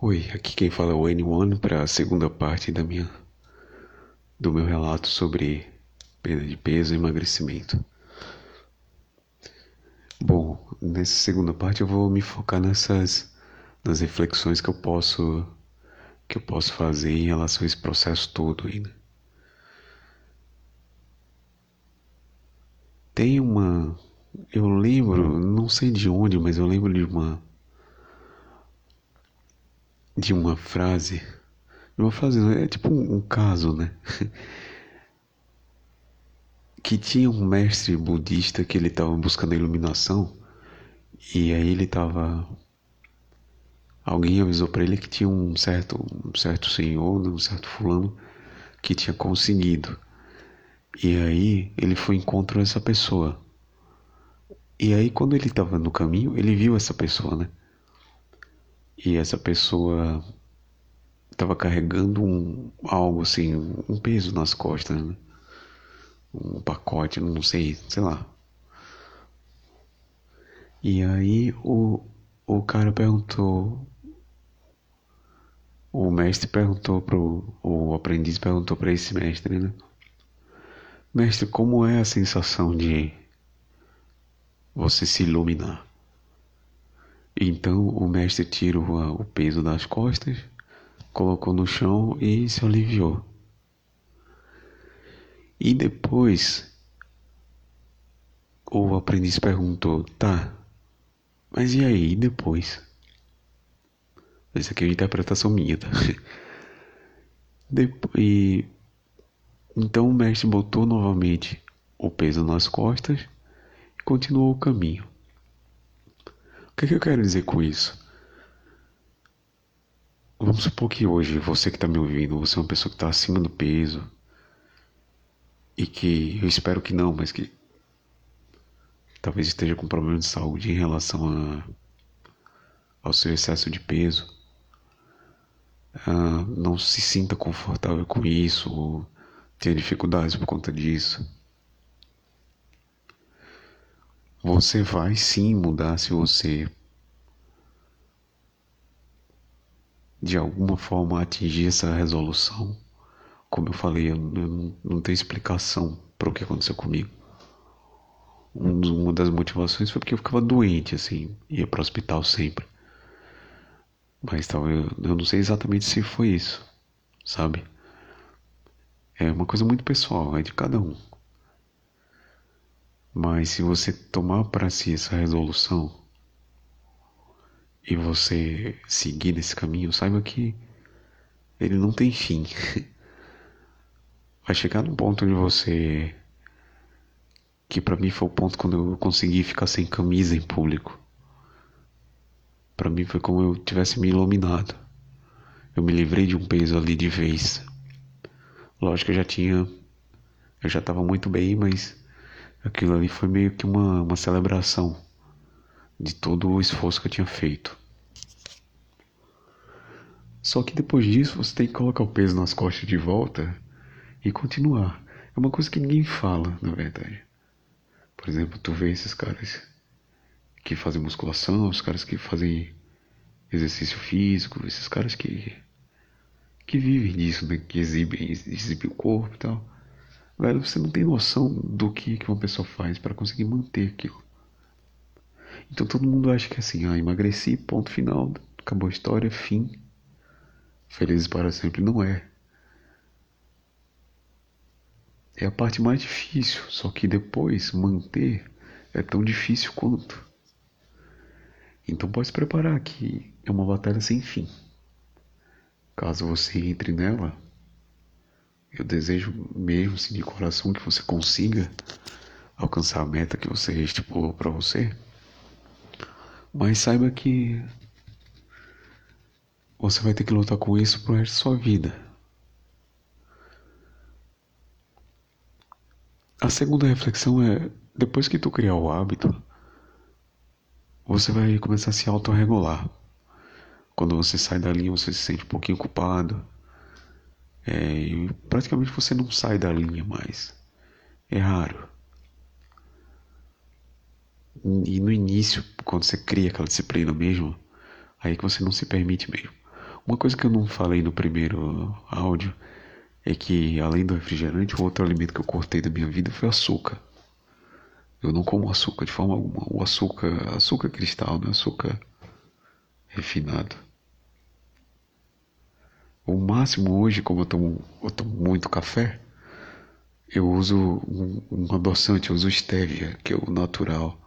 Oi, aqui quem fala é o N1 para a segunda parte da minha do meu relato sobre perda de peso e emagrecimento. Bom, nessa segunda parte eu vou me focar nessas nas reflexões que eu posso que eu posso fazer em relação a esse processo todo ainda. Né? Tem uma eu lembro, não sei de onde, mas eu lembro de uma de uma frase, uma frase, é tipo um, um caso, né? que tinha um mestre budista que ele estava buscando iluminação e aí ele estava alguém avisou para ele que tinha um certo um certo senhor, um certo fulano que tinha conseguido. E aí ele foi encontrar essa pessoa. E aí quando ele estava no caminho, ele viu essa pessoa, né? E essa pessoa estava carregando um algo assim, um peso nas costas, né? um pacote, não sei, sei lá. E aí o, o cara perguntou, o mestre perguntou pro, o aprendiz perguntou para esse mestre, né? Mestre, como é a sensação de você se iluminar? Então o mestre tirou o peso das costas, colocou no chão e se aliviou. E depois o aprendiz perguntou: Tá, mas e aí, e depois? Essa aqui é uma interpretação minha, tá? Depois, e, então o mestre botou novamente o peso nas costas e continuou o caminho que, que eu quero dizer com isso? Vamos supor que hoje você que está me ouvindo, você é uma pessoa que está acima do peso e que eu espero que não, mas que talvez esteja com problema de saúde em relação a, ao seu excesso de peso, ah, não se sinta confortável com isso ou tenha dificuldades por conta disso. Você vai sim mudar se você de alguma forma atingir essa resolução. Como eu falei, eu não, tenho explicação para o que aconteceu comigo. Um, uma das motivações foi porque eu ficava doente, assim, ia para o hospital sempre. Mas tal, eu, eu não sei exatamente se foi isso, sabe? É uma coisa muito pessoal, é de cada um. Mas se você tomar para si essa resolução e você seguir nesse caminho, saiba que ele não tem fim. Vai chegar num ponto onde você que para mim foi o ponto quando eu consegui ficar sem camisa em público. Para mim foi como eu tivesse me iluminado. Eu me livrei de um peso ali de vez. Lógico que eu já tinha eu já estava muito bem, mas Aquilo ali foi meio que uma, uma celebração de todo o esforço que eu tinha feito. Só que depois disso você tem que colocar o peso nas costas de volta e continuar. É uma coisa que ninguém fala, na verdade. Por exemplo, tu vê esses caras que fazem musculação, os caras que fazem exercício físico, esses caras que que vivem disso, né? que exibem, exibem o corpo e tal. Velho, você não tem noção do que, que uma pessoa faz para conseguir manter aquilo. Então todo mundo acha que é assim, ah, emagreci, ponto final, acabou a história, fim. Felizes para sempre. Não é. É a parte mais difícil, só que depois manter é tão difícil quanto. Então pode se preparar que é uma batalha sem fim. Caso você entre nela, eu desejo mesmo, assim, de coração, que você consiga alcançar a meta que você estipulou para você. Mas saiba que você vai ter que lutar com isso pro resto da sua vida. A segunda reflexão é: depois que tu criar o hábito, você vai começar a se autorregular. Quando você sai da linha, você se sente um pouquinho culpado é, praticamente você não sai da linha mais. É raro. E no início, quando você cria aquela disciplina mesmo, aí que você não se permite mesmo. Uma coisa que eu não falei no primeiro áudio é que, além do refrigerante, o outro alimento que eu cortei da minha vida foi açúcar. Eu não como açúcar de forma alguma. O açúcar, açúcar cristal, né? Açúcar refinado. O máximo hoje, como eu tomo, eu tomo muito café, eu uso um, um adoçante, eu uso stevia, que é o natural,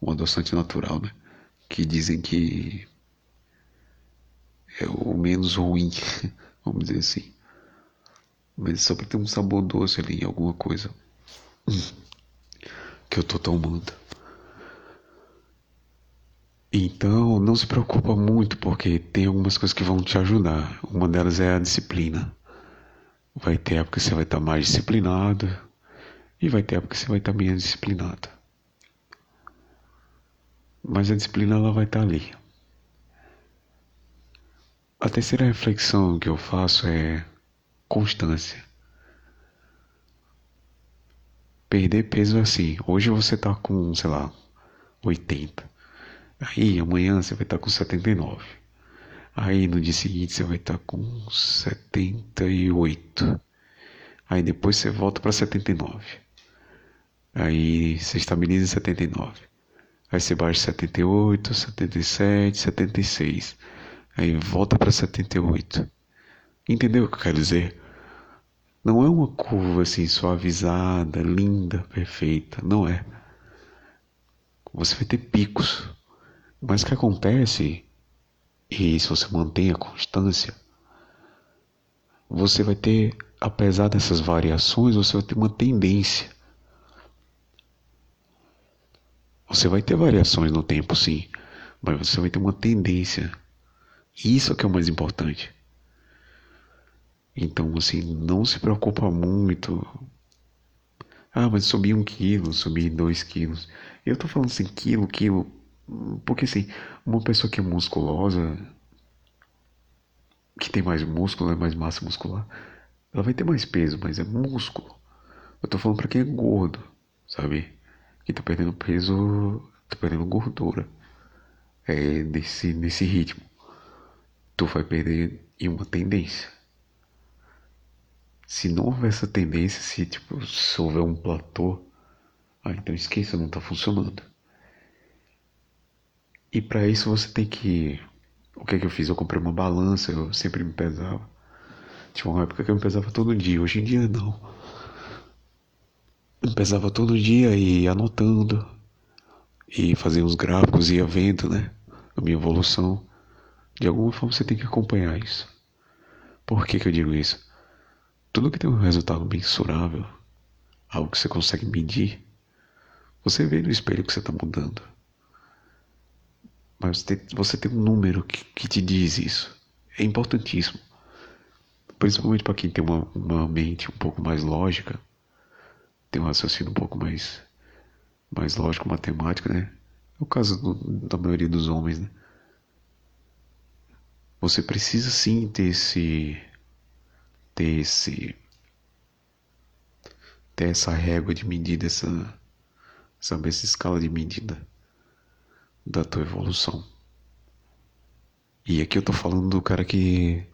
um adoçante natural, né? Que dizem que é o menos ruim, vamos dizer assim. Mas só para ter um sabor doce ali, alguma coisa que eu tô tomando. Então, não se preocupa muito, porque tem algumas coisas que vão te ajudar. Uma delas é a disciplina. Vai ter época que você vai estar mais disciplinado e vai ter época que você vai estar menos disciplinado. Mas a disciplina ela vai estar ali. A terceira reflexão que eu faço é constância. Perder peso é assim. Hoje você tá com, sei lá, 80. Aí amanhã você vai estar com 79. Aí no dia seguinte você vai estar com 78. Aí depois você volta para 79. Aí você estabiliza em 79. Aí você baixa 78, 77, 76. Aí volta para 78. Entendeu o que eu quero dizer? Não é uma curva assim suavizada, linda, perfeita. Não é. Você vai ter picos. Mas o que acontece, e se você mantém a constância, você vai ter, apesar dessas variações, você vai ter uma tendência. Você vai ter variações no tempo, sim, mas você vai ter uma tendência. Isso é que é o mais importante. Então, assim, não se preocupa muito. Ah, mas subi um quilo, subi dois quilos. Eu tô falando assim, quilo, quilo. Porque assim, uma pessoa que é musculosa, que tem mais músculo, é mais massa muscular, ela vai ter mais peso, mas é músculo. Eu tô falando pra quem é gordo, sabe? Que tá perdendo peso, tá perdendo gordura. É nesse, nesse ritmo. Tu vai perder em uma tendência se não houver essa tendência, se tipo, se houver um platô, ah, então esqueça, não está funcionando. E para isso você tem que. O que é que eu fiz? Eu comprei uma balança, eu sempre me pesava. Tinha uma época que eu me pesava todo dia, hoje em dia não. Eu me pesava todo dia e anotando. E fazia uns gráficos, ia vendo, né? A minha evolução. De alguma forma você tem que acompanhar isso. Por que, que eu digo isso? Tudo que tem um resultado mensurável, algo que você consegue medir, você vê no espelho que você está mudando. Mas você tem um número que, que te diz isso. É importantíssimo. Principalmente para quem tem uma, uma mente um pouco mais lógica, tem um raciocínio um pouco mais, mais lógico, matemático, né? É o caso do, da maioria dos homens, né? Você precisa sim ter esse ter esse ter essa régua de medida, essa saber essa escala de medida da tua evolução. E aqui eu tô falando do cara que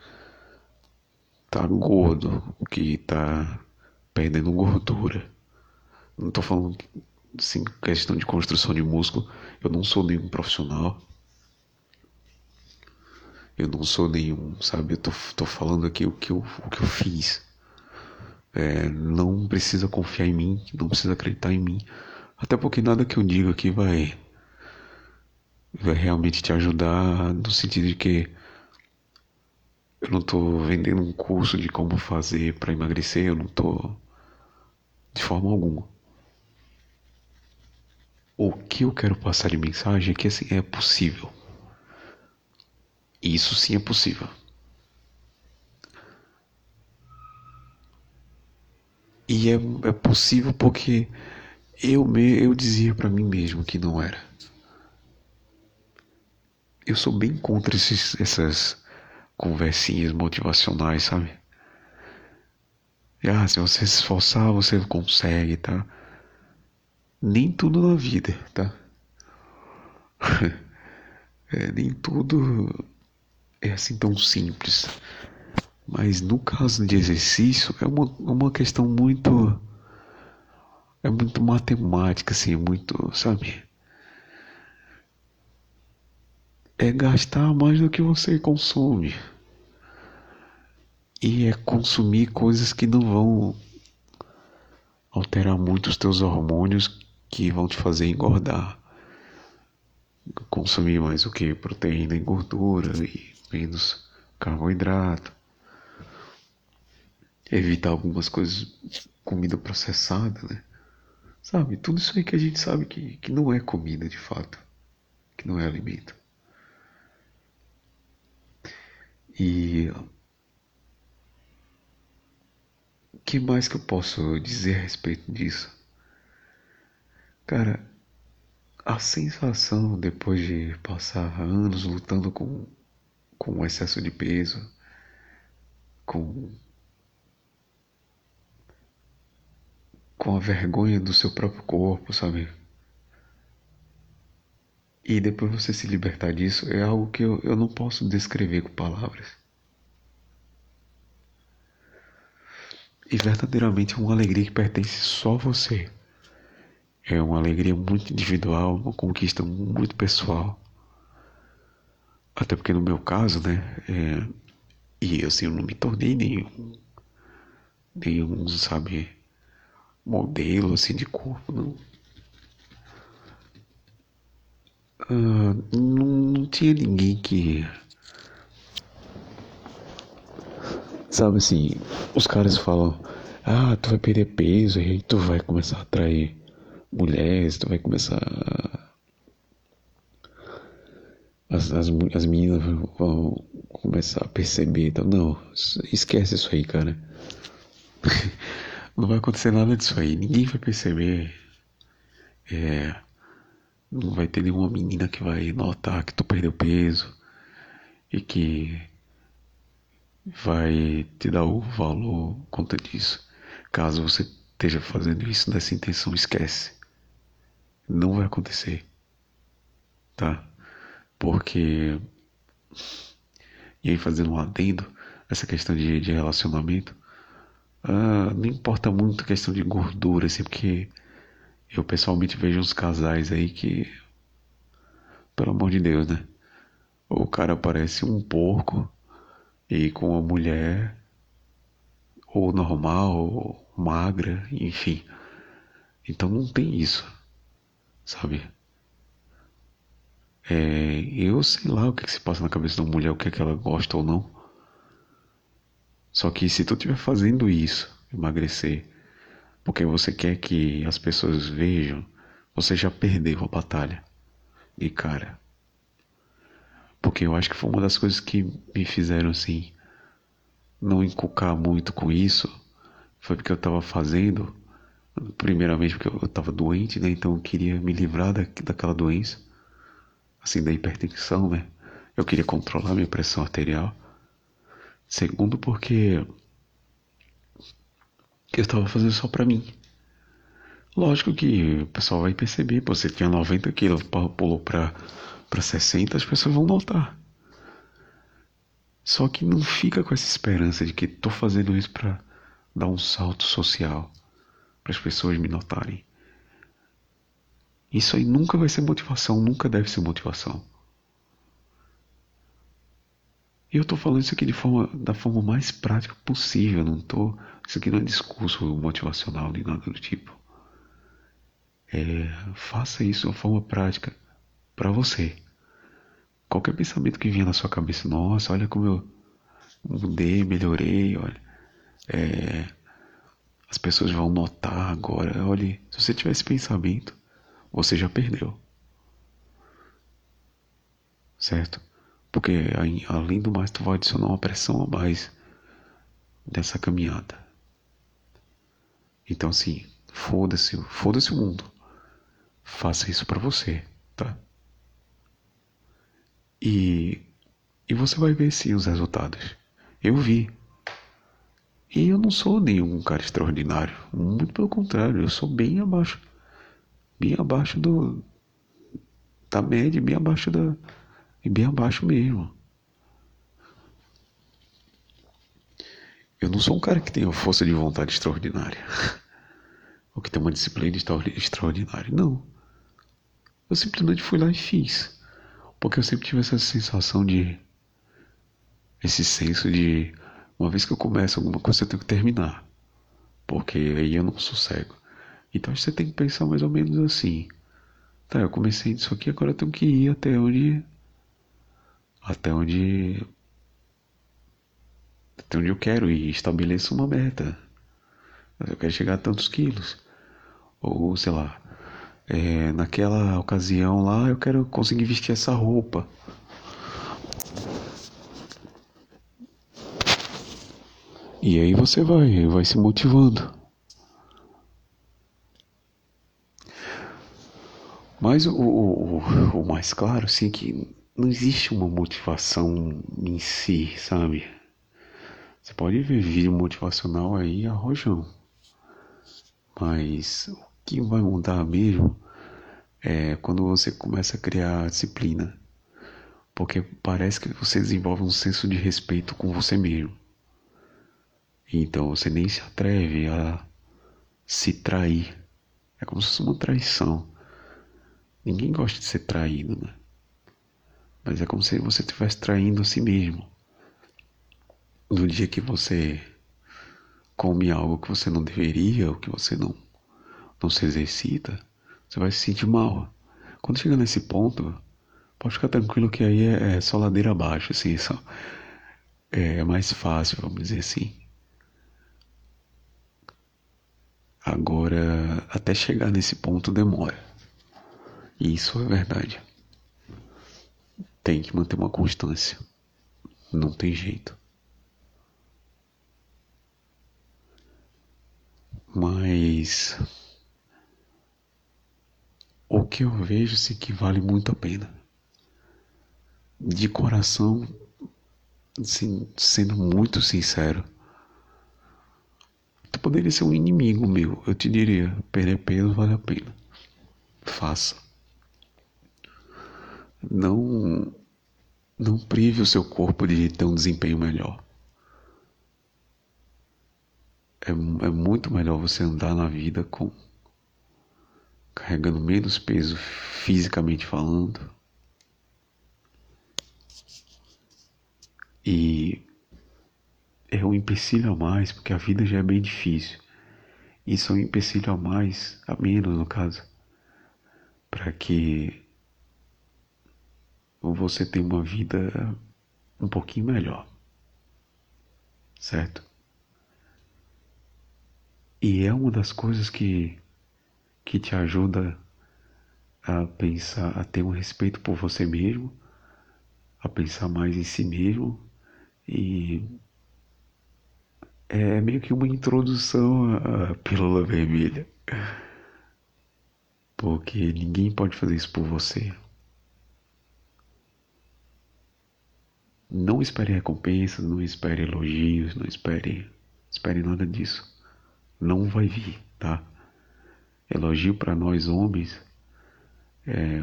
tá gordo, que tá perdendo gordura. Não tô falando assim, questão de construção de músculo. Eu não sou nenhum profissional. Eu não sou nenhum, sabe? Eu tô, tô falando aqui o que eu, o que eu fiz. É, não precisa confiar em mim, não precisa acreditar em mim. Até porque nada que eu digo aqui vai, vai realmente te ajudar no sentido de que eu não tô vendendo um curso de como fazer para emagrecer, eu não tô de forma alguma. O que eu quero passar de mensagem é que assim é possível. Isso sim é possível. E é, é possível porque eu, me, eu dizia para mim mesmo que não era. Eu sou bem contra esses, essas conversinhas motivacionais, sabe? E, ah, se você se esforçar, você consegue, tá? Nem tudo na vida, tá? é, nem tudo é assim tão simples. Mas no caso de exercício é uma, uma questão muito é muito matemática, assim, é muito, sabe? É gastar mais do que você consome. E é consumir coisas que não vão alterar muito os teus hormônios que vão te fazer engordar. Consumir mais o que? Proteína e gordura e menos carboidrato. Evitar algumas coisas, comida processada, né? Sabe? Tudo isso aí que a gente sabe que, que não é comida de fato, que não é alimento. E o que mais que eu posso dizer a respeito disso? Cara, a sensação depois de passar anos lutando com, com excesso de peso, com com a vergonha do seu próprio corpo, sabe? E depois você se libertar disso é algo que eu, eu não posso descrever com palavras. E verdadeiramente é uma alegria que pertence só a você. É uma alegria muito individual, uma conquista muito pessoal. Até porque no meu caso, né? É, e assim, eu não me tornei nenhum, nenhum, sabe, modelo assim de corpo, não. Não, não tinha ninguém que. Sabe assim, os caras falam, ah, tu vai perder peso e aí tu vai começar a atrair mulheres, tu vai começar as, as, as meninas vão começar a perceber. Então, não, esquece isso aí, cara. não vai acontecer nada disso aí. Ninguém vai perceber. É, não vai ter nenhuma menina que vai notar que tu perdeu peso e que vai te dar o valor conta disso. Caso você esteja fazendo isso nessa intenção, esquece não vai acontecer, tá? Porque, e aí fazendo um adendo, essa questão de, de relacionamento, ah, não importa muito a questão de gordura, assim, porque eu pessoalmente vejo uns casais aí que, pelo amor de Deus, né? O cara parece um porco e com a mulher ou normal, ou magra, enfim. Então não tem isso sabe? É, eu sei lá o que, que, se passa na cabeça da mulher, o que, é que ela gosta ou não. Só que se tu estiver fazendo isso, emagrecer, porque você quer que as pessoas vejam, você já perdeu a batalha. E cara, porque eu acho que foi uma das coisas que me fizeram assim não encucar muito com isso, foi porque eu tava fazendo Primeiramente porque eu estava doente, né? Então eu queria me livrar da, daquela doença, assim, da hipertensão, né? Eu queria controlar minha pressão arterial. Segundo porque eu estava fazendo só para mim. Lógico que o pessoal vai perceber, você tinha 90 quilos, pulou para para 60, as pessoas vão notar. Só que não fica com essa esperança de que tô fazendo isso para dar um salto social para as pessoas me notarem. Isso aí nunca vai ser motivação, nunca deve ser motivação. E eu estou falando isso aqui de forma, da forma mais prática possível, não tô, isso aqui não é discurso motivacional nem nada do tipo. É, faça isso de uma forma prática para você. Qualquer pensamento que vinha na sua cabeça, nossa, olha como eu mudei, melhorei, olha. É, as pessoas vão notar agora. Olhe, se você tiver esse pensamento, você já perdeu. Certo? Porque além do mais, tu vai adicionar uma pressão a mais nessa caminhada. Então, assim, foda-se, foda-se o mundo. Faça isso para você, tá? E, e você vai ver sim os resultados. Eu vi. E eu não sou nenhum cara extraordinário, muito pelo contrário, eu sou bem abaixo, bem abaixo do da média, bem abaixo da e bem abaixo mesmo. eu não sou um cara que tem uma força de vontade extraordinária. Ou que tem uma disciplina extraordinária. Não. Eu simplesmente fui lá e fiz. Porque eu sempre tive essa sensação de. Esse senso de. Uma vez que eu começo alguma coisa, eu tenho que terminar. Porque aí eu não sossego. Então você tem que pensar mais ou menos assim. Tá, eu comecei isso aqui, agora eu tenho que ir até onde. Até onde. Até onde eu quero ir. Estabeleço uma meta. Eu quero chegar a tantos quilos. Ou sei lá. É, naquela ocasião lá eu quero conseguir vestir essa roupa. E aí você vai, vai se motivando. Mas o, o, o mais claro, assim, é que não existe uma motivação em si, sabe? Você pode ver vídeo motivacional aí a rojão. Mas o que vai mudar mesmo é quando você começa a criar disciplina. Porque parece que você desenvolve um senso de respeito com você mesmo. Então você nem se atreve a se trair. É como se fosse uma traição. Ninguém gosta de ser traído, né? Mas é como se você estivesse traindo a si mesmo. No dia que você come algo que você não deveria, ou que você não, não se exercita, você vai se sentir mal. Quando chega nesse ponto, pode ficar tranquilo que aí é, é só ladeira abaixo, assim, só, é, é mais fácil, vamos dizer assim. Agora, até chegar nesse ponto demora. E isso é verdade. Tem que manter uma constância. Não tem jeito. Mas o que eu vejo se que vale muito a pena. De coração, assim, sendo muito sincero, tu poderia ser um inimigo meu. Eu te diria, perder peso vale a pena. Faça. Não, não prive o seu corpo de ter um desempenho melhor. É, é muito melhor você andar na vida com carregando menos peso fisicamente falando e é um empecilho a mais porque a vida já é bem difícil isso é um empecilho a mais a menos no caso para que você tem uma vida um pouquinho melhor, certo? E é uma das coisas que, que te ajuda a pensar, a ter um respeito por você mesmo, a pensar mais em si mesmo e é meio que uma introdução à pílula vermelha. Porque ninguém pode fazer isso por você. Não espere recompensas, não espere elogios, não espere, espere nada disso. Não vai vir, tá? Elogio para nós homens, é,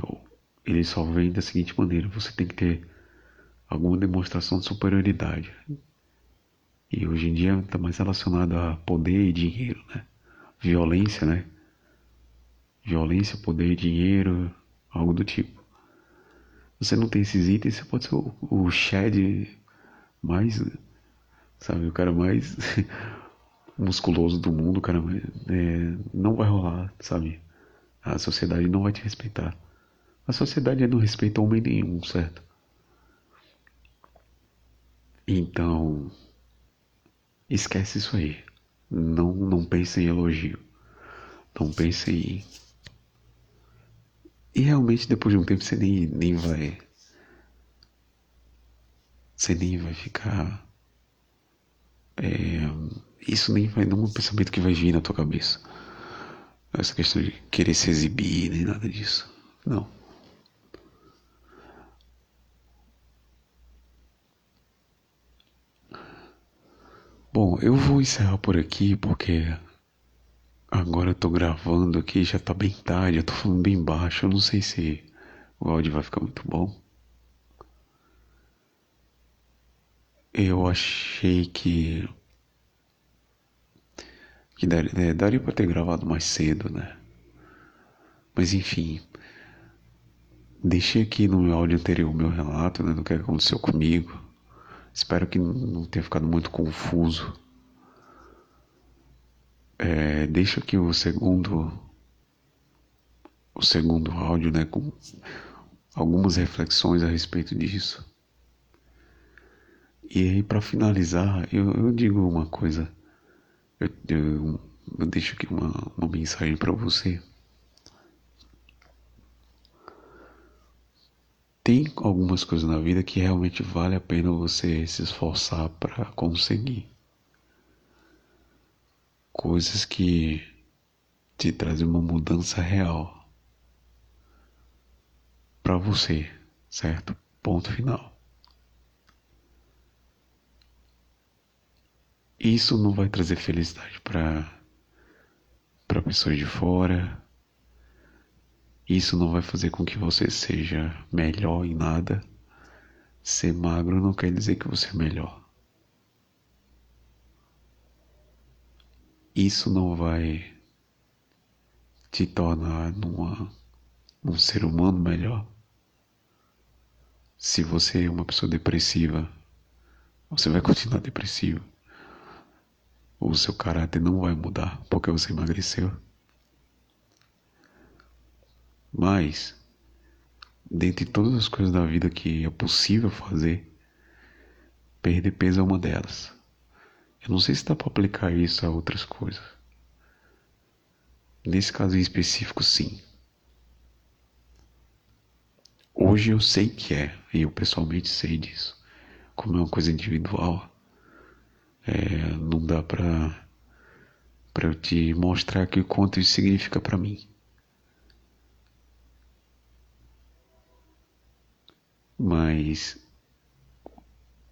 ele só vem da seguinte maneira: você tem que ter alguma demonstração de superioridade. E hoje em dia está mais relacionado a poder e dinheiro, né? Violência, né? Violência, poder e dinheiro, algo do tipo você não tem esses itens, você pode ser o, o mais, sabe, o cara mais musculoso do mundo, cara é, não vai rolar, sabe? A sociedade não vai te respeitar. A sociedade não respeita homem nenhum, certo? Então, esquece isso aí. Não, não pense em elogio. Não pense em e realmente depois de um tempo você nem, nem vai. Você nem vai ficar. É, isso nem vai. Não é um pensamento que vai vir na tua cabeça. Essa questão de querer se exibir, nem nada disso. Não. Bom, eu vou encerrar por aqui porque Agora eu tô gravando aqui, já tá bem tarde, eu tô falando bem baixo, eu não sei se o áudio vai ficar muito bom. Eu achei que Que daria, é, daria para ter gravado mais cedo, né? Mas enfim, deixei aqui no meu áudio anterior o meu relato né, do que aconteceu comigo. Espero que não tenha ficado muito confuso. É, deixo aqui o segundo o segundo áudio, né, com algumas reflexões a respeito disso. E aí, para finalizar, eu, eu, digo uma coisa. Eu, eu, eu deixo aqui uma, uma mensagem para você. Tem algumas coisas na vida que realmente vale a pena você se esforçar para conseguir. Coisas que te trazem uma mudança real para você, certo? Ponto final. Isso não vai trazer felicidade para para pessoas de fora. Isso não vai fazer com que você seja melhor em nada. Ser magro não quer dizer que você é melhor. Isso não vai te tornar numa, um ser humano melhor. Se você é uma pessoa depressiva, você vai continuar depressivo. O seu caráter não vai mudar porque você emagreceu. Mas, dentre todas as coisas da vida que é possível fazer, perder peso é uma delas. Eu não sei se dá para aplicar isso a outras coisas. Nesse caso em específico, sim. Hoje eu sei que é, e eu pessoalmente sei disso. Como é uma coisa individual, é, não dá pra, pra eu te mostrar aqui o quanto isso significa para mim. Mas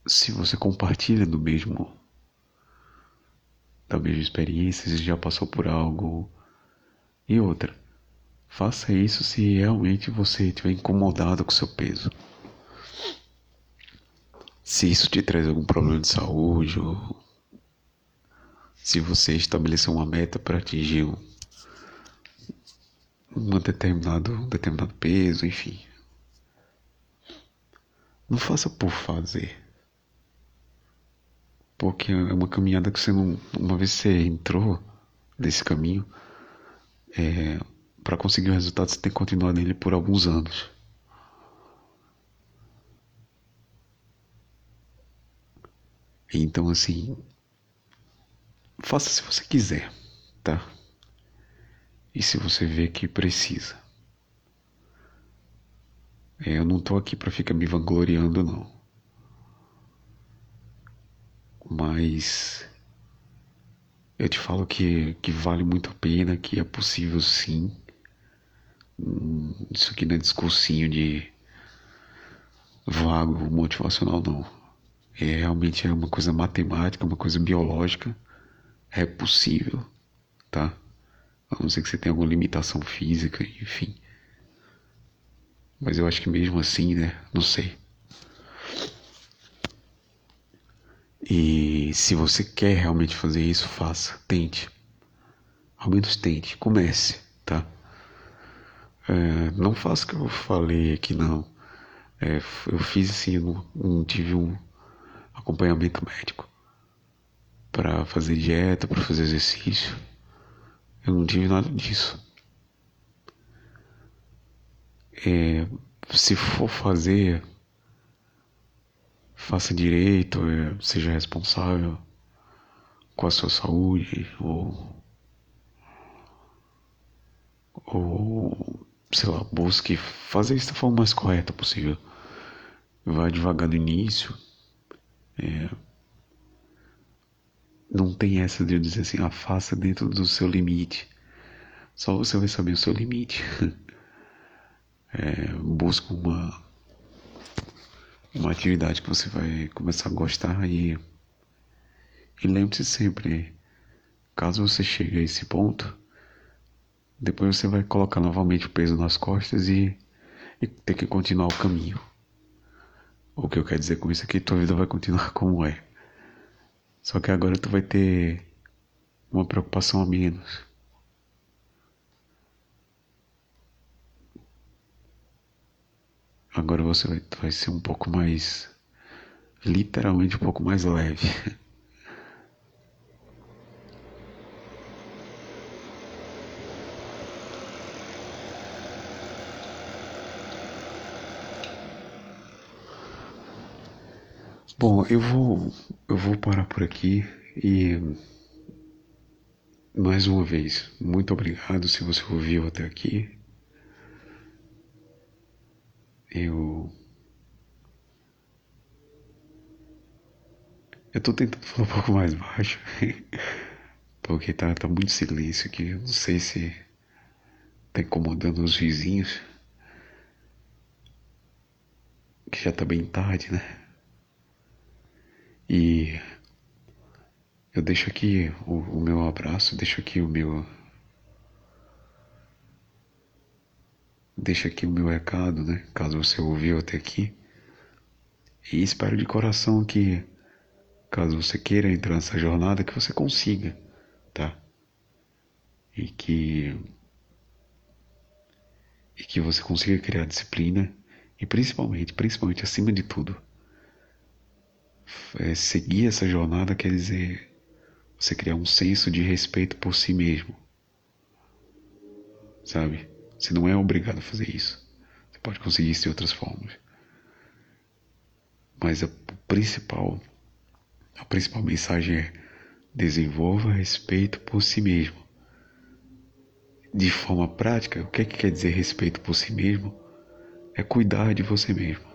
se você compartilha do mesmo da mesma experiência, se já passou por algo e outra, Faça isso se realmente você estiver incomodado com seu peso. Se isso te traz algum problema de saúde ou se você estabeleceu uma meta para atingir um, um determinado, um determinado peso, enfim. Não faça por fazer. Porque é uma caminhada que você não. Uma vez você entrou nesse caminho, é, para conseguir o resultado, você tem que continuar nele por alguns anos. Então, assim, faça se você quiser, tá? E se você vê que precisa. É, eu não tô aqui para ficar me vangloriando, não. Mas eu te falo que, que vale muito a pena, que é possível sim. Isso aqui não é discursinho de vago motivacional, não. É realmente é uma coisa matemática, uma coisa biológica. É possível, tá? A não ser que você tenha alguma limitação física, enfim. Mas eu acho que mesmo assim, né? Não sei. E se você quer realmente fazer isso, faça, tente. Ao menos tente, comece, tá? É, não faço o que eu falei aqui, não. É, eu fiz assim, não, não tive um acompanhamento médico para fazer dieta, para fazer exercício. Eu não tive nada disso. É, se for fazer, faça direito, é, seja responsável com a sua saúde ou, ou sei lá, busque fazer isso da forma mais correta possível. Vá devagar no início. É, não tem essa de dizer assim, ah, faça dentro do seu limite. Só você vai saber o seu limite. É, busca uma, uma atividade que você vai começar a gostar e, e lembre-se sempre, caso você chegue a esse ponto, depois você vai colocar novamente o peso nas costas e, e ter que continuar o caminho. O que eu quero dizer com isso é que tua vida vai continuar como é. Só que agora tu vai ter uma preocupação a menos. Agora você vai, vai ser um pouco mais, literalmente um pouco mais leve. Bom, eu vou eu vou parar por aqui e mais uma vez, muito obrigado se você ouviu até aqui. Eu eu tô tentando falar um pouco mais baixo, porque tá tá muito silêncio aqui, eu não sei se tá incomodando os vizinhos. Que já tá bem tarde, né? E eu deixo aqui o, o meu abraço, deixo aqui o meu. Deixo aqui o meu recado, né? Caso você ouviu até aqui. E espero de coração que, caso você queira entrar nessa jornada, que você consiga, tá? E que. E que você consiga criar disciplina e principalmente, principalmente acima de tudo, é, seguir essa jornada quer dizer você criar um senso de respeito por si mesmo. Sabe? Você não é obrigado a fazer isso. Você pode conseguir isso de outras formas. Mas a principal, a principal mensagem é desenvolva respeito por si mesmo. De forma prática, o que, é que quer dizer respeito por si mesmo? É cuidar de você mesmo.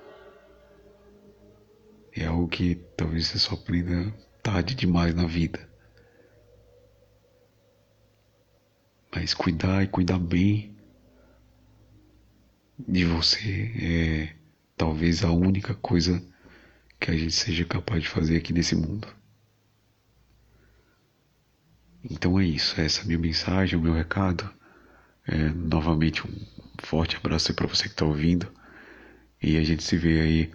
É algo que talvez você só aprenda tarde demais na vida. Mas cuidar e cuidar bem de você é talvez a única coisa que a gente seja capaz de fazer aqui nesse mundo. Então é isso, essa é a minha mensagem, o meu recado. É, novamente um forte abraço para você que está ouvindo e a gente se vê aí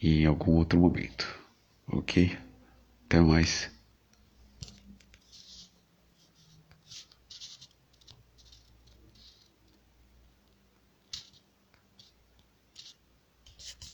em algum outro momento. Ok? Até mais.